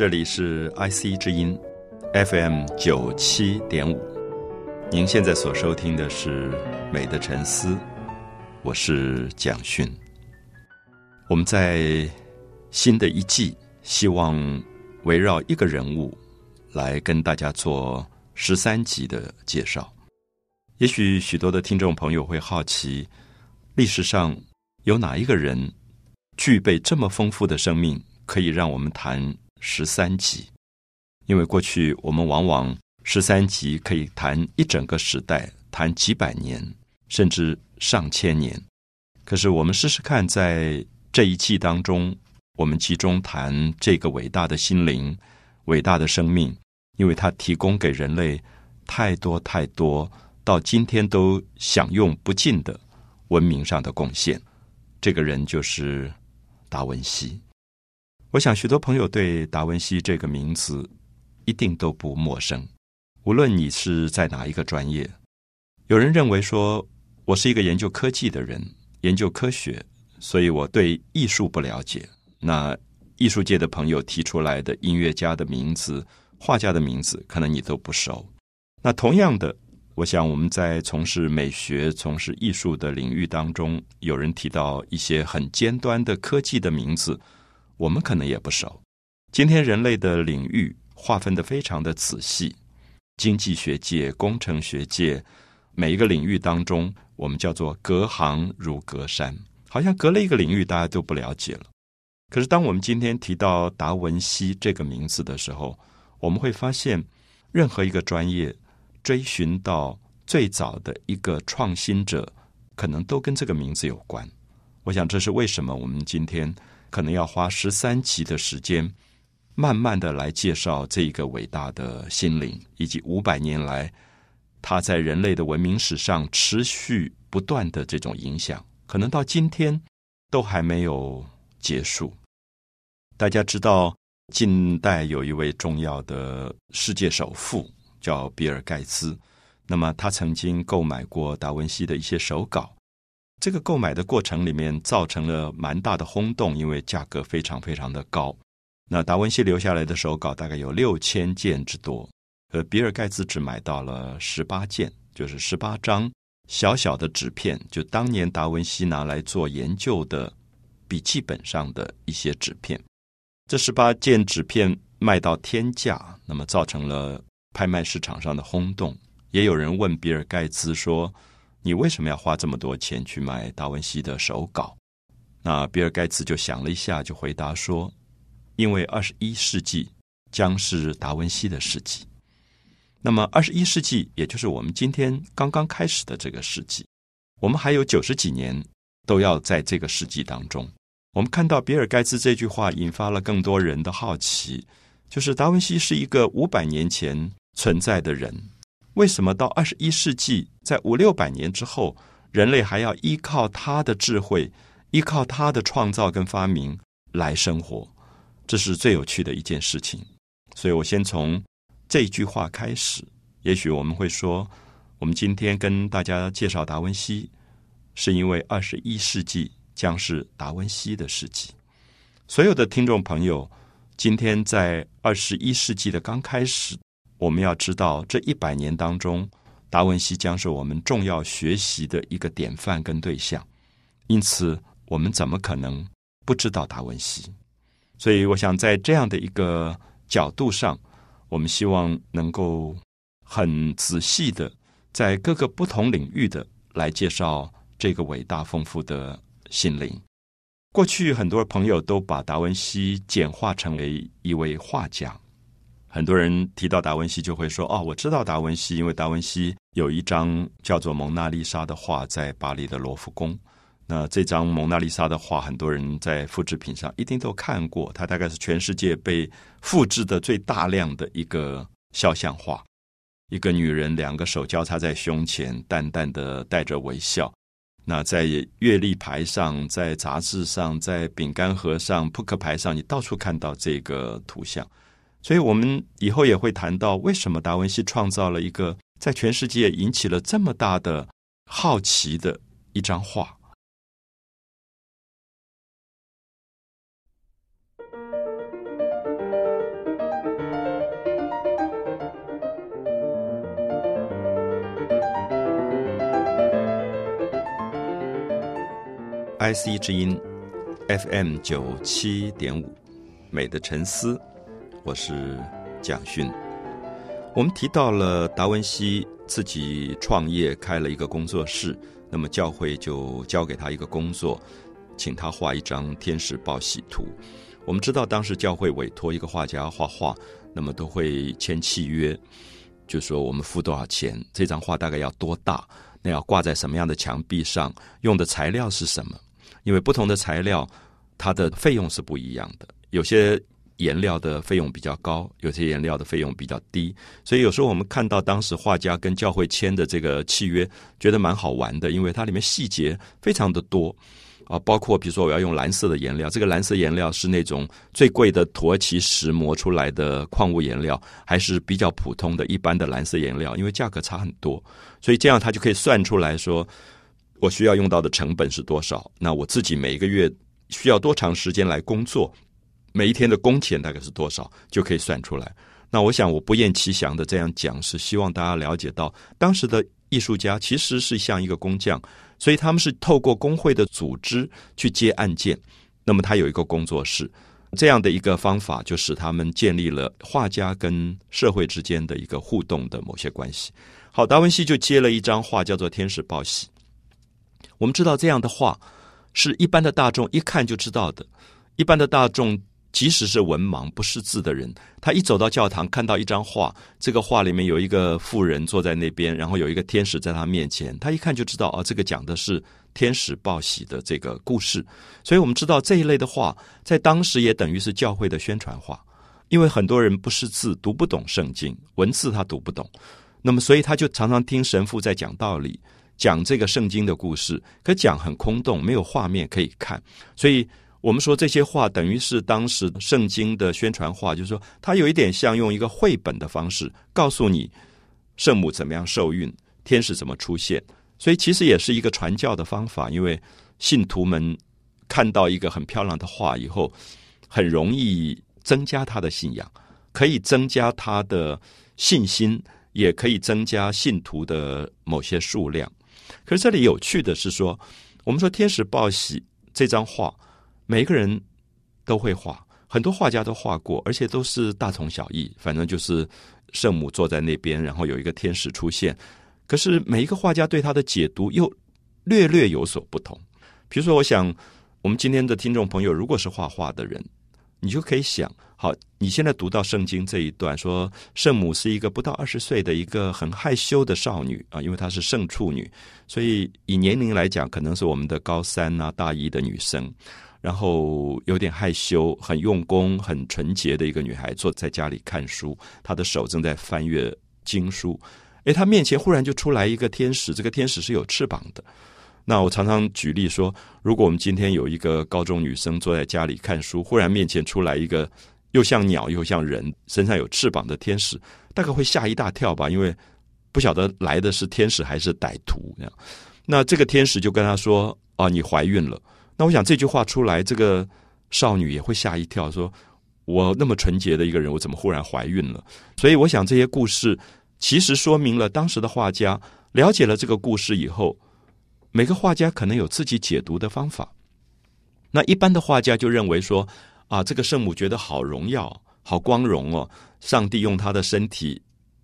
这里是 IC 之音，FM 九七点五。您现在所收听的是《美的沉思》，我是蒋勋。我们在新的一季，希望围绕一个人物来跟大家做十三集的介绍。也许许多的听众朋友会好奇，历史上有哪一个人具备这么丰富的生命，可以让我们谈？十三集，因为过去我们往往十三集可以谈一整个时代，谈几百年，甚至上千年。可是我们试试看，在这一季当中，我们集中谈这个伟大的心灵、伟大的生命，因为它提供给人类太多太多，到今天都享用不尽的文明上的贡献。这个人就是达文西。我想，许多朋友对达文西这个名字一定都不陌生。无论你是在哪一个专业，有人认为说，我是一个研究科技的人，研究科学，所以我对艺术不了解。那艺术界的朋友提出来的音乐家的名字、画家的名字，可能你都不熟。那同样的，我想我们在从事美学、从事艺术的领域当中，有人提到一些很尖端的科技的名字。我们可能也不熟。今天人类的领域划分的非常的仔细，经济学界、工程学界，每一个领域当中，我们叫做隔行如隔山，好像隔了一个领域，大家都不了解了。可是，当我们今天提到达文西这个名字的时候，我们会发现，任何一个专业追寻到最早的一个创新者，可能都跟这个名字有关。我想，这是为什么我们今天。可能要花十三集的时间，慢慢的来介绍这一个伟大的心灵，以及五百年来他在人类的文明史上持续不断的这种影响，可能到今天都还没有结束。大家知道，近代有一位重要的世界首富叫比尔盖茨，那么他曾经购买过达文西的一些手稿。这个购买的过程里面造成了蛮大的轰动，因为价格非常非常的高。那达文西留下来的手稿大概有六千件之多，而比尔盖茨只买到了十八件，就是十八张小小的纸片，就当年达文西拿来做研究的笔记本上的一些纸片。这十八件纸片卖到天价，那么造成了拍卖市场上的轰动。也有人问比尔盖茨说。你为什么要花这么多钱去买达文西的手稿？那比尔盖茨就想了一下，就回答说：“因为二十一世纪将是达文西的世纪。那么二十一世纪，也就是我们今天刚刚开始的这个世纪，我们还有九十几年都要在这个世纪当中。我们看到比尔盖茨这句话，引发了更多人的好奇，就是达文西是一个五百年前存在的人。”为什么到二十一世纪，在五六百年之后，人类还要依靠他的智慧，依靠他的创造跟发明来生活？这是最有趣的一件事情。所以我先从这句话开始。也许我们会说，我们今天跟大家介绍达文西，是因为二十一世纪将是达文西的世纪。所有的听众朋友，今天在二十一世纪的刚开始。我们要知道，这一百年当中，达文西将是我们重要学习的一个典范跟对象。因此，我们怎么可能不知道达文西？所以，我想在这样的一个角度上，我们希望能够很仔细的，在各个不同领域的来介绍这个伟大丰富的心灵。过去，很多朋友都把达文西简化成为一位画家。很多人提到达文西，就会说：“哦，我知道达文西，因为达文西有一张叫做《蒙娜丽莎》的画在巴黎的罗浮宫。那这张蒙娜丽莎的画，很多人在复制品上一定都看过。它大概是全世界被复制的最大量的一个肖像画。一个女人，两个手交叉在胸前，淡淡的带着微笑。那在月历牌上，在杂志上，在饼干盒上、扑克牌上，你到处看到这个图像。”所以我们以后也会谈到为什么达文西创造了一个在全世界引起了这么大的好奇的一张画。Ic 之音 fm 九七点五美的沉思。我是蒋勋。我们提到了达文西自己创业开了一个工作室，那么教会就交给他一个工作，请他画一张天使报喜图。我们知道当时教会委托一个画家画画，那么都会签契约，就说我们付多少钱，这张画大概要多大，那要挂在什么样的墙壁上，用的材料是什么。因为不同的材料，它的费用是不一样的。有些颜料的费用比较高，有些颜料的费用比较低。所以有时候我们看到当时画家跟教会签的这个契约，觉得蛮好玩的，因为它里面细节非常的多啊。包括比如说我要用蓝色的颜料，这个蓝色颜料是那种最贵的土耳其石磨出来的矿物颜料，还是比较普通的一般的蓝色颜料？因为价格差很多，所以这样他就可以算出来说。我需要用到的成本是多少？那我自己每一个月需要多长时间来工作？每一天的工钱大概是多少，就可以算出来。那我想我不厌其详的这样讲，是希望大家了解到，当时的艺术家其实是像一个工匠，所以他们是透过工会的组织去接案件。那么他有一个工作室，这样的一个方法，就使他们建立了画家跟社会之间的一个互动的某些关系。好，达文西就接了一张画，叫做《天使报喜》。我们知道这样的画是一般的大众一看就知道的。一般的大众，即使是文盲不识字的人，他一走到教堂看到一张画，这个画里面有一个妇人坐在那边，然后有一个天使在他面前，他一看就知道啊，这个讲的是天使报喜的这个故事。所以我们知道这一类的画在当时也等于是教会的宣传画，因为很多人不识字，读不懂圣经文字，他读不懂，那么所以他就常常听神父在讲道理。讲这个圣经的故事，可讲很空洞，没有画面可以看。所以我们说这些话等于是当时圣经的宣传画，就是说它有一点像用一个绘本的方式告诉你圣母怎么样受孕，天使怎么出现。所以其实也是一个传教的方法，因为信徒们看到一个很漂亮的画以后，很容易增加他的信仰，可以增加他的信心，也可以增加信徒的某些数量。可是这里有趣的是说，我们说天使报喜这张画，每一个人都会画，很多画家都画过，而且都是大同小异。反正就是圣母坐在那边，然后有一个天使出现。可是每一个画家对他的解读又略略有所不同。比如说，我想我们今天的听众朋友，如果是画画的人。你就可以想，好，你现在读到圣经这一段，说圣母是一个不到二十岁的一个很害羞的少女啊，因为她是圣处女，所以以年龄来讲，可能是我们的高三啊、大一的女生，然后有点害羞，很用功、很纯洁的一个女孩，坐在家里看书，她的手正在翻阅经书，诶，她面前忽然就出来一个天使，这个天使是有翅膀的。那我常常举例说，如果我们今天有一个高中女生坐在家里看书，忽然面前出来一个又像鸟又像人、身上有翅膀的天使，大概会吓一大跳吧，因为不晓得来的是天使还是歹徒。那样，那这个天使就跟他说：“啊，你怀孕了。”那我想这句话出来，这个少女也会吓一跳，说：“我那么纯洁的一个人，我怎么忽然怀孕了？”所以，我想这些故事其实说明了当时的画家了解了这个故事以后。每个画家可能有自己解读的方法。那一般的画家就认为说，啊，这个圣母觉得好荣耀、好光荣哦，上帝用他的身体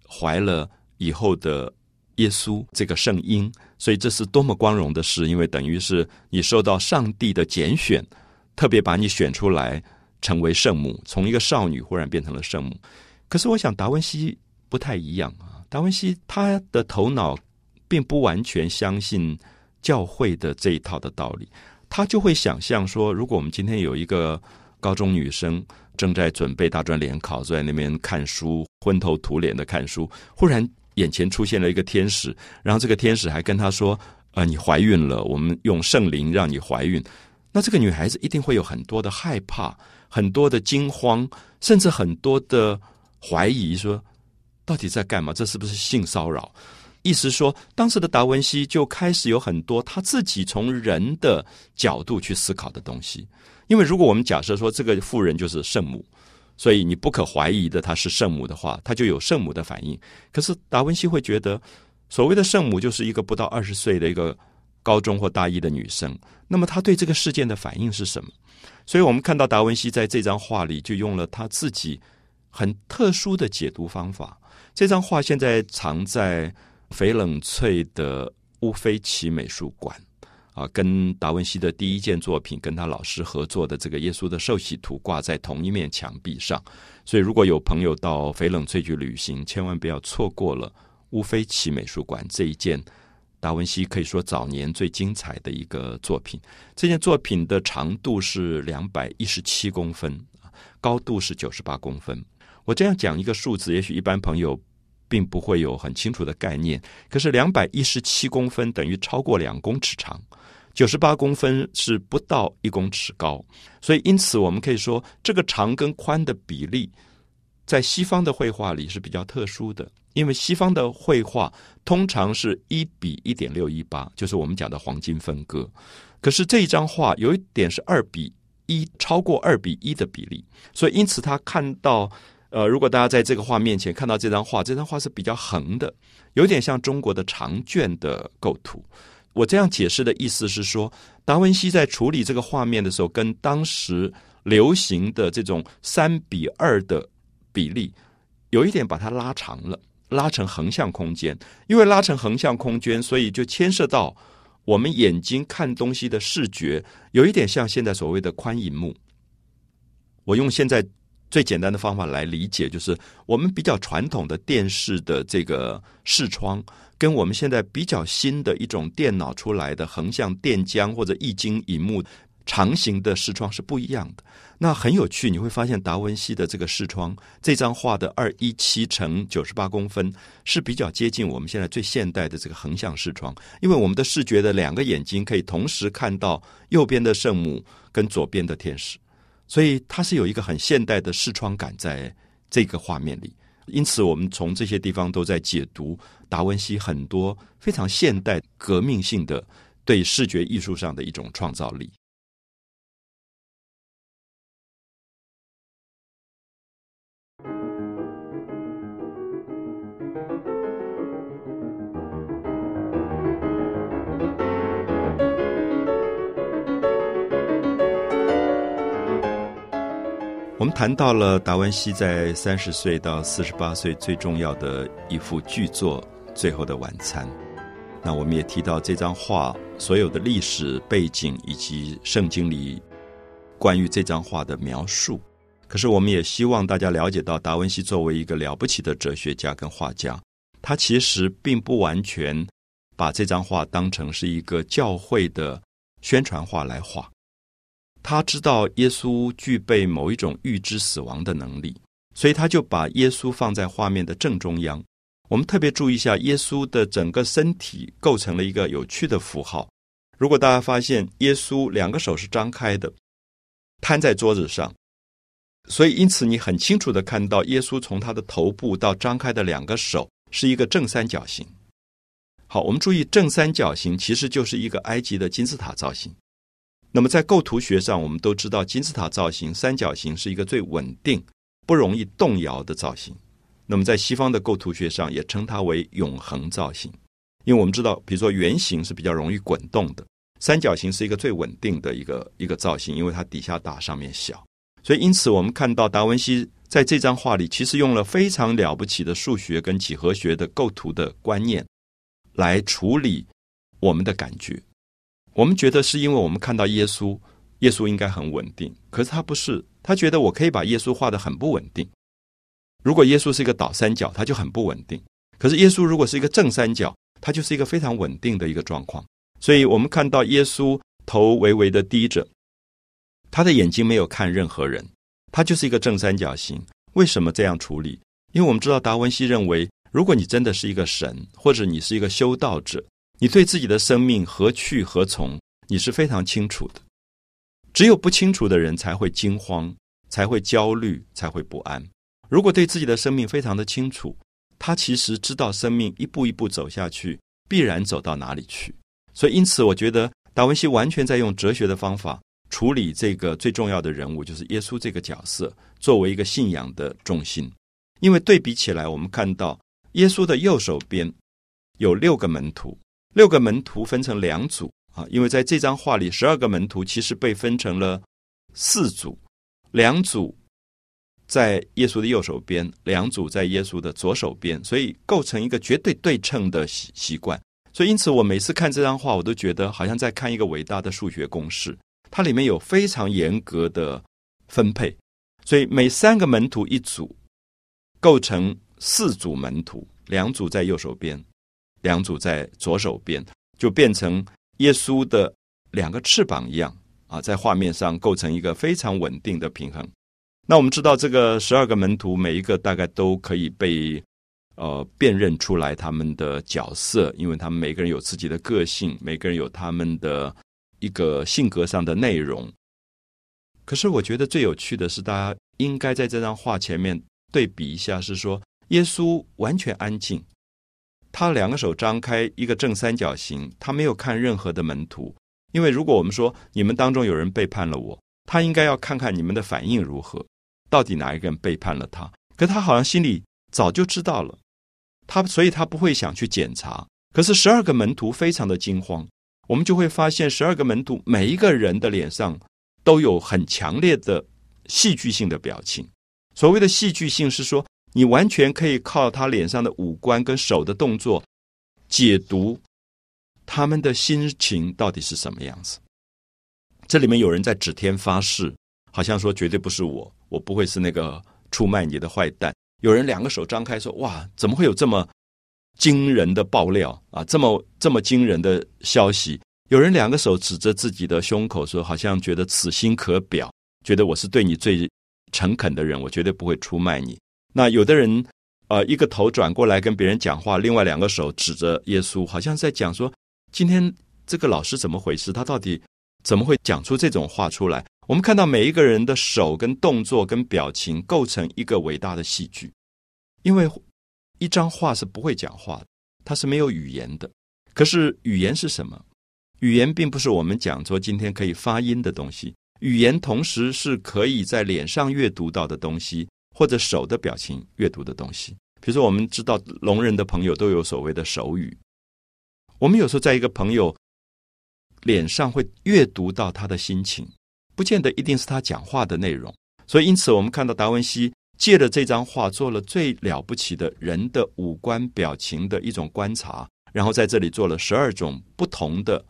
怀了以后的耶稣这个圣婴，所以这是多么光荣的事，因为等于是你受到上帝的拣选，特别把你选出来成为圣母，从一个少女忽然变成了圣母。可是我想达文西不太一样啊，达文西他的头脑并不完全相信。教会的这一套的道理，他就会想象说，如果我们今天有一个高中女生正在准备大专联考，坐在那边看书，昏头土脸的看书，忽然眼前出现了一个天使，然后这个天使还跟她说：“呃，你怀孕了，我们用圣灵让你怀孕。”那这个女孩子一定会有很多的害怕，很多的惊慌，甚至很多的怀疑，说到底在干嘛？这是不是性骚扰？意思说，当时的达文西就开始有很多他自己从人的角度去思考的东西。因为如果我们假设说这个妇人就是圣母，所以你不可怀疑的她是圣母的话，他就有圣母的反应。可是达文西会觉得，所谓的圣母就是一个不到二十岁的一个高中或大一的女生，那么她对这个事件的反应是什么？所以我们看到达文西在这张画里就用了他自己很特殊的解读方法。这张画现在藏在翡冷翠的乌菲奇美术馆。啊，跟达文西的第一件作品跟他老师合作的这个耶稣的受洗图挂在同一面墙壁上，所以如果有朋友到翡冷翠去旅行，千万不要错过了乌菲奇美术馆这一件达文西可以说早年最精彩的一个作品。这件作品的长度是两百一十七公分，高度是九十八公分。我这样讲一个数字，也许一般朋友并不会有很清楚的概念，可是两百一十七公分等于超过两公尺长。九十八公分是不到一公尺高，所以因此我们可以说，这个长跟宽的比例，在西方的绘画里是比较特殊的。因为西方的绘画通常是一比一点六一八，就是我们讲的黄金分割。可是这一张画有一点是二比一，超过二比一的比例，所以因此他看到，呃，如果大家在这个画面前看到这张画，这张画是比较横的，有点像中国的长卷的构图。我这样解释的意思是说，达文西在处理这个画面的时候，跟当时流行的这种三比二的比例，有一点把它拉长了，拉成横向空间。因为拉成横向空间，所以就牵涉到我们眼睛看东西的视觉，有一点像现在所谓的宽银幕。我用现在最简单的方法来理解，就是我们比较传统的电视的这个视窗。跟我们现在比较新的一种电脑出来的横向电浆或者液晶荧幕长形的视窗是不一样的。那很有趣，你会发现达文西的这个视窗，这张画的二一七乘九十八公分是比较接近我们现在最现代的这个横向视窗，因为我们的视觉的两个眼睛可以同时看到右边的圣母跟左边的天使，所以它是有一个很现代的视窗感在这个画面里。因此，我们从这些地方都在解读达文西很多非常现代、革命性的对视觉艺术上的一种创造力。谈到了达文西在三十岁到四十八岁最重要的一幅巨作《最后的晚餐》。那我们也提到这张画所有的历史背景以及圣经里关于这张画的描述。可是，我们也希望大家了解到，达文西作为一个了不起的哲学家跟画家，他其实并不完全把这张画当成是一个教会的宣传画来画。他知道耶稣具备某一种预知死亡的能力，所以他就把耶稣放在画面的正中央。我们特别注意一下，耶稣的整个身体构成了一个有趣的符号。如果大家发现，耶稣两个手是张开的，摊在桌子上，所以因此你很清楚的看到，耶稣从他的头部到张开的两个手是一个正三角形。好，我们注意正三角形其实就是一个埃及的金字塔造型。那么在构图学上，我们都知道金字塔造型三角形是一个最稳定、不容易动摇的造型。那么在西方的构图学上，也称它为永恒造型，因为我们知道，比如说圆形是比较容易滚动的，三角形是一个最稳定的一个一个造型，因为它底下大，上面小。所以因此，我们看到达文西在这张画里，其实用了非常了不起的数学跟几何学的构图的观念来处理我们的感觉。我们觉得是因为我们看到耶稣，耶稣应该很稳定，可是他不是。他觉得我可以把耶稣画的很不稳定。如果耶稣是一个倒三角，他就很不稳定；可是耶稣如果是一个正三角，他就是一个非常稳定的一个状况。所以我们看到耶稣头微微的低着，他的眼睛没有看任何人，他就是一个正三角形。为什么这样处理？因为我们知道达文西认为，如果你真的是一个神，或者你是一个修道者。你对自己的生命何去何从，你是非常清楚的。只有不清楚的人才会惊慌，才会焦虑，才会不安。如果对自己的生命非常的清楚，他其实知道生命一步一步走下去，必然走到哪里去。所以，因此，我觉得达文西完全在用哲学的方法处理这个最重要的人物，就是耶稣这个角色，作为一个信仰的中心。因为对比起来，我们看到耶稣的右手边有六个门徒。六个门徒分成两组，啊，因为在这张画里，十二个门徒其实被分成了四组，两组在耶稣的右手边，两组在耶稣的左手边，所以构成一个绝对对称的习习惯。所以，因此我每次看这张画，我都觉得好像在看一个伟大的数学公式，它里面有非常严格的分配。所以，每三个门徒一组，构成四组门徒，两组在右手边，两组在左手边，就变成耶稣的两个翅膀一样啊，在画面上构成一个非常稳定的平衡。那我们知道，这个十二个门徒每一个大概都可以被。呃，辨认出来他们的角色，因为他们每个人有自己的个性，每个人有他们的一个性格上的内容。可是，我觉得最有趣的是，大家应该在这张画前面对比一下，是说耶稣完全安静，他两个手张开一个正三角形，他没有看任何的门徒。因为如果我们说你们当中有人背叛了我，他应该要看看你们的反应如何，到底哪一个人背叛了他？可他好像心里早就知道了。他所以，他不会想去检查。可是十二个门徒非常的惊慌，我们就会发现，十二个门徒每一个人的脸上都有很强烈的戏剧性的表情。所谓的戏剧性，是说你完全可以靠他脸上的五官跟手的动作解读他们的心情到底是什么样子。这里面有人在指天发誓，好像说绝对不是我，我不会是那个出卖你的坏蛋。有人两个手张开说：“哇，怎么会有这么惊人的爆料啊？这么这么惊人的消息！”有人两个手指着自己的胸口说：“好像觉得此心可表，觉得我是对你最诚恳的人，我绝对不会出卖你。”那有的人呃，一个头转过来跟别人讲话，另外两个手指着耶稣，好像在讲说：“今天这个老师怎么回事？他到底怎么会讲出这种话出来？”我们看到每一个人的手跟动作跟表情构成一个伟大的戏剧，因为一张画是不会讲话的，它是没有语言的。可是语言是什么？语言并不是我们讲说今天可以发音的东西，语言同时是可以在脸上阅读到的东西，或者手的表情阅读的东西。比如说，我们知道聋人的朋友都有所谓的手语，我们有时候在一个朋友脸上会阅读到他的心情。不见得一定是他讲话的内容，所以因此我们看到达文西借了这张画做了最了不起的人的五官表情的一种观察，然后在这里做了十二种不同的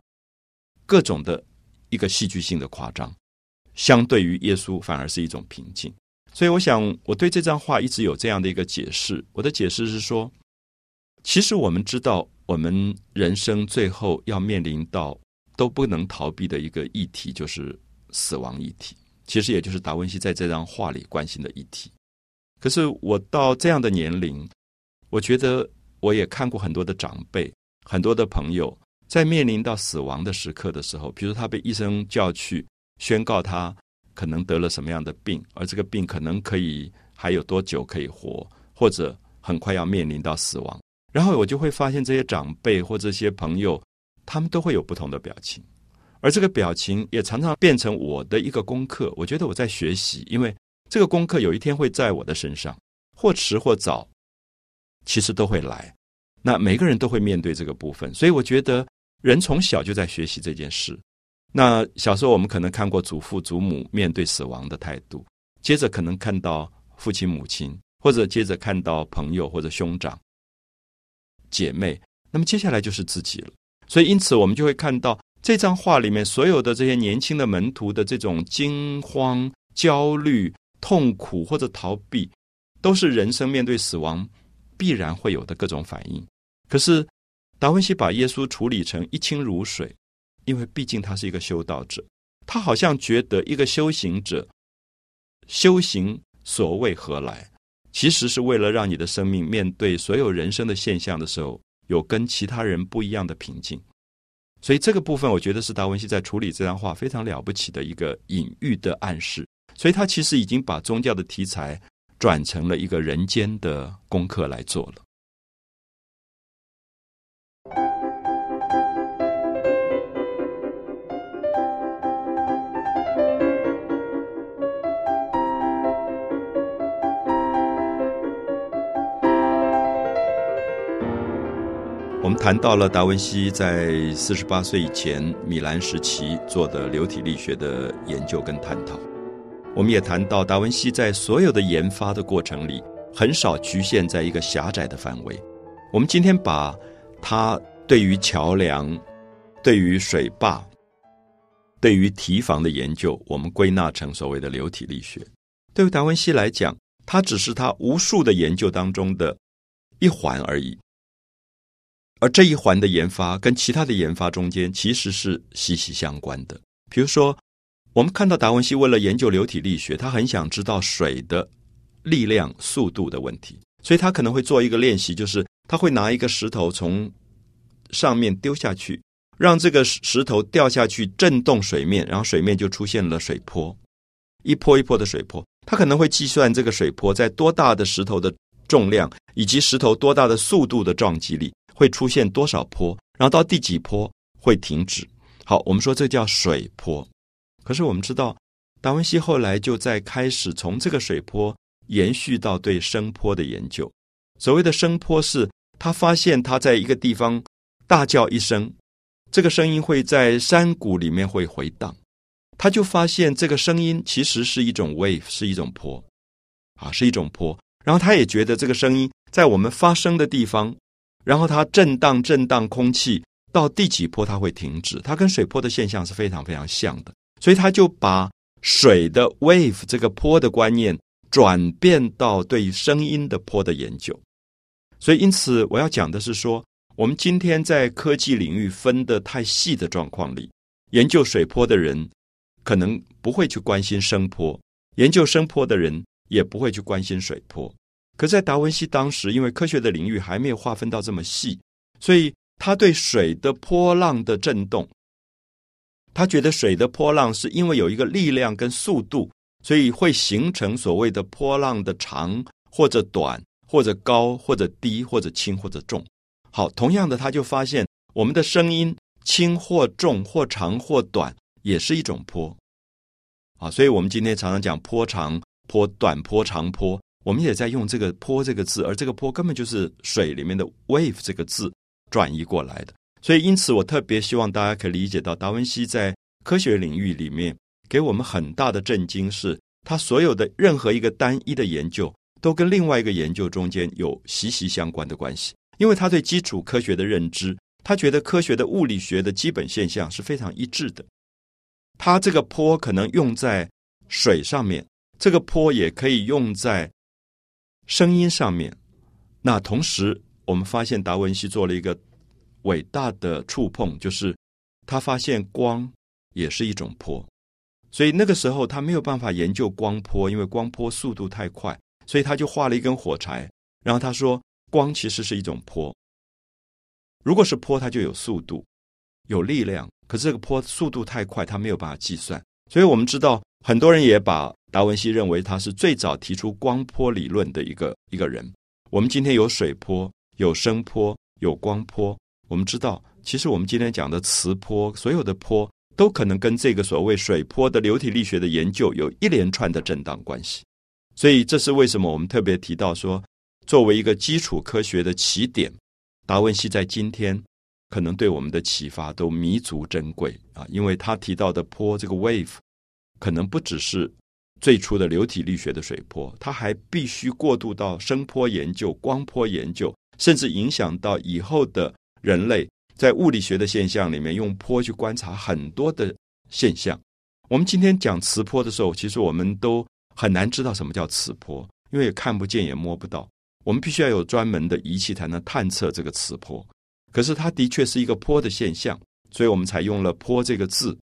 各种的一个戏剧性的夸张，相对于耶稣反而是一种平静。所以我想我对这张画一直有这样的一个解释，我的解释是说，其实我们知道我们人生最后要面临到都不能逃避的一个议题就是。死亡议题，其实也就是达文西在这张画里关心的议题。可是我到这样的年龄，我觉得我也看过很多的长辈、很多的朋友，在面临到死亡的时刻的时候，比如他被医生叫去宣告他可能得了什么样的病，而这个病可能可以还有多久可以活，或者很快要面临到死亡，然后我就会发现这些长辈或这些朋友，他们都会有不同的表情。而这个表情也常常变成我的一个功课。我觉得我在学习，因为这个功课有一天会在我的身上，或迟或早，其实都会来。那每个人都会面对这个部分，所以我觉得人从小就在学习这件事。那小时候我们可能看过祖父祖母面对死亡的态度，接着可能看到父亲母亲，或者接着看到朋友或者兄长姐妹，那么接下来就是自己了。所以因此我们就会看到。这张画里面所有的这些年轻的门徒的这种惊慌、焦虑、痛苦或者逃避，都是人生面对死亡必然会有的各种反应。可是达文西把耶稣处理成一清如水，因为毕竟他是一个修道者，他好像觉得一个修行者修行所谓何来，其实是为了让你的生命面对所有人生的现象的时候，有跟其他人不一样的平静。所以这个部分，我觉得是达文西在处理这张画非常了不起的一个隐喻的暗示。所以他其实已经把宗教的题材转成了一个人间的功课来做了。谈到了达文西在四十八岁以前米兰时期做的流体力学的研究跟探讨。我们也谈到达文西在所有的研发的过程里，很少局限在一个狭窄的范围。我们今天把他对于桥梁、对于水坝、对于堤防的研究，我们归纳成所谓的流体力学。对于达文西来讲，它只是他无数的研究当中的一环而已。而这一环的研发跟其他的研发中间其实是息息相关的。比如说，我们看到达文西为了研究流体力学，他很想知道水的力量、速度的问题，所以他可能会做一个练习，就是他会拿一个石头从上面丢下去，让这个石头掉下去震动水面，然后水面就出现了水波，一波一波的水波。他可能会计算这个水波在多大的石头的重量以及石头多大的速度的撞击力。会出现多少坡，然后到第几坡会停止？好，我们说这叫水坡。可是我们知道，达文西后来就在开始从这个水坡延续到对声波的研究。所谓的声波，是他发现他在一个地方大叫一声，这个声音会在山谷里面会回荡，他就发现这个声音其实是一种 wave，是一种波，啊，是一种坡。然后他也觉得这个声音在我们发声的地方。然后它震荡震荡空气到第几波它会停止，它跟水波的现象是非常非常像的，所以他就把水的 wave 这个波的观念转变到对声音的波的研究。所以因此我要讲的是说，我们今天在科技领域分的太细的状况里，研究水波的人可能不会去关心声波，研究声波的人也不会去关心水波。可在达文西当时，因为科学的领域还没有划分到这么细，所以他对水的波浪的震动，他觉得水的波浪是因为有一个力量跟速度，所以会形成所谓的波浪的长或者短，或者高或者低，或者轻或者重。好，同样的，他就发现我们的声音轻或重或长或短也是一种波。啊，所以我们今天常常讲波长、波短、波长、波。我们也在用这个“坡”这个字，而这个“坡”根本就是水里面的 “wave” 这个字转移过来的。所以，因此我特别希望大家可以理解到，达文西在科学领域里面给我们很大的震惊，是他所有的任何一个单一的研究，都跟另外一个研究中间有息息相关的关系。因为他对基础科学的认知，他觉得科学的物理学的基本现象是非常一致的。他这个坡可能用在水上面，这个坡也可以用在。声音上面，那同时我们发现达文西做了一个伟大的触碰，就是他发现光也是一种波。所以那个时候他没有办法研究光波，因为光波速度太快，所以他就画了一根火柴，然后他说光其实是一种波。如果是波，它就有速度、有力量，可是这个波速度太快，他没有办法计算。所以我们知道。很多人也把达文西认为他是最早提出光波理论的一个一个人。我们今天有水波、有声波、有光波。我们知道，其实我们今天讲的磁波，所有的波都可能跟这个所谓水波的流体力学的研究有一连串的震荡关系。所以，这是为什么我们特别提到说，作为一个基础科学的起点，达文西在今天可能对我们的启发都弥足珍贵啊，因为他提到的波这个 wave。可能不只是最初的流体力学的水波，它还必须过渡到声波研究、光波研究，甚至影响到以后的人类在物理学的现象里面用波去观察很多的现象。我们今天讲磁波的时候，其实我们都很难知道什么叫磁波，因为看不见也摸不到。我们必须要有专门的仪器才能探测这个磁波。可是它的确是一个波的现象，所以我们才用了“波”这个字。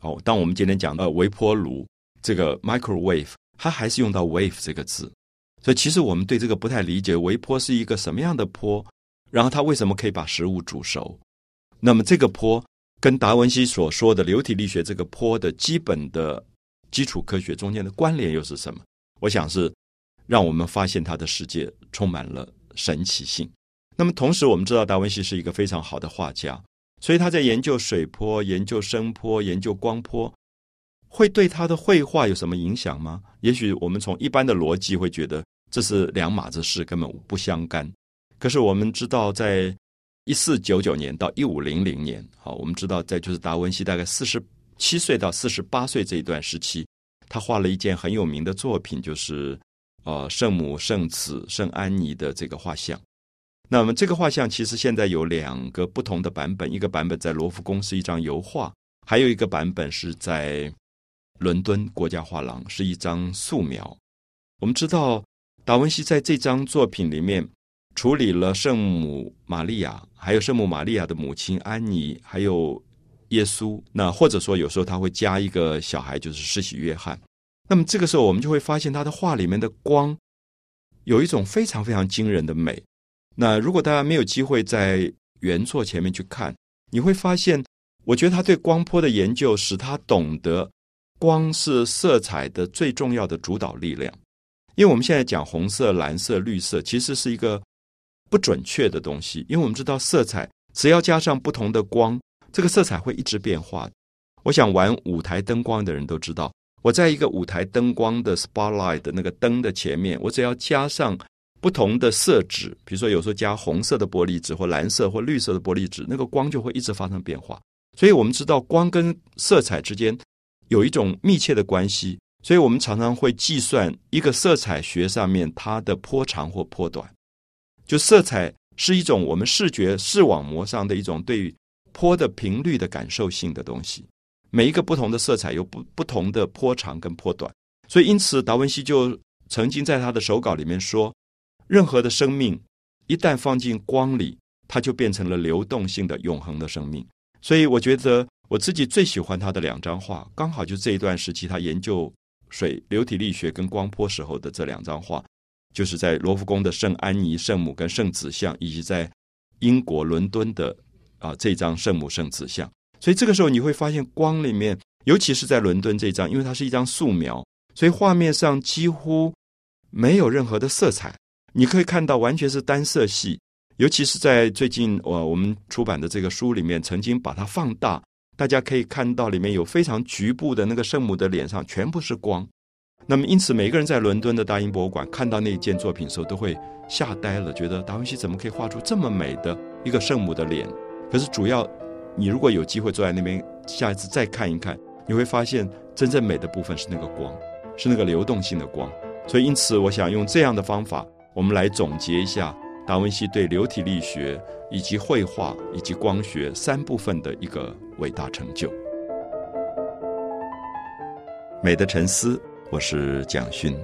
哦，当我们今天讲到微波炉这个 microwave，它还是用到 wave 这个字，所以其实我们对这个不太理解，微波是一个什么样的波，然后它为什么可以把食物煮熟？那么这个波跟达文西所说的流体力学这个波的基本的基础科学中间的关联又是什么？我想是让我们发现它的世界充满了神奇性。那么同时，我们知道达文西是一个非常好的画家。所以他在研究水波、研究声波、研究光波，会对他的绘画有什么影响吗？也许我们从一般的逻辑会觉得这是两码子事，根本不相干。可是我们知道，在一四九九年到一五零零年，好，我们知道，在就是达文西大概四十七岁到四十八岁这一段时期，他画了一件很有名的作品，就是呃圣母、圣子、圣安妮的这个画像。那么这个画像其实现在有两个不同的版本，一个版本在罗浮宫是一张油画，还有一个版本是在伦敦国家画廊是一张素描。我们知道达文西在这张作品里面。处理了圣母玛利亚，还有圣母玛利亚的母亲安妮，还有耶稣。那或者说，有时候他会加一个小孩，就是世袭约翰。那么这个时候，我们就会发现他的画里面的光有一种非常非常惊人的美。那如果大家没有机会在原作前面去看，你会发现，我觉得他对光波的研究使他懂得光是色彩的最重要的主导力量。因为我们现在讲红色、蓝色、绿色，其实是一个。不准确的东西，因为我们知道色彩只要加上不同的光，这个色彩会一直变化。我想玩舞台灯光的人都知道，我在一个舞台灯光的 spotlight 的那个灯的前面，我只要加上不同的色纸，比如说有时候加红色的玻璃纸或蓝色或绿色的玻璃纸，那个光就会一直发生变化。所以我们知道光跟色彩之间有一种密切的关系，所以我们常常会计算一个色彩学上面它的波长或波短。就色彩是一种我们视觉视网膜上的一种对波的频率的感受性的东西，每一个不同的色彩有不不同的波长跟波短，所以因此达文西就曾经在他的手稿里面说，任何的生命一旦放进光里，它就变成了流动性的永恒的生命。所以我觉得我自己最喜欢他的两张画，刚好就这一段时期他研究水流体力学跟光波时候的这两张画。就是在罗浮宫的圣安妮圣母跟圣子像，以及在英国伦敦的啊这张圣母圣子像。所以这个时候你会发现光里面，尤其是在伦敦这张，因为它是一张素描，所以画面上几乎没有任何的色彩。你可以看到完全是单色系，尤其是在最近我我们出版的这个书里面，曾经把它放大，大家可以看到里面有非常局部的那个圣母的脸上全部是光。那么，因此，每个人在伦敦的大英博物馆看到那一件作品的时候，都会吓呆了，觉得达芬奇怎么可以画出这么美的一个圣母的脸？可是，主要你如果有机会坐在那边，下一次再看一看，你会发现真正美的部分是那个光，是那个流动性的光。所以，因此，我想用这样的方法，我们来总结一下达文西对流体力学、以及绘画以及光学三部分的一个伟大成就。美的沉思。我是蒋勋。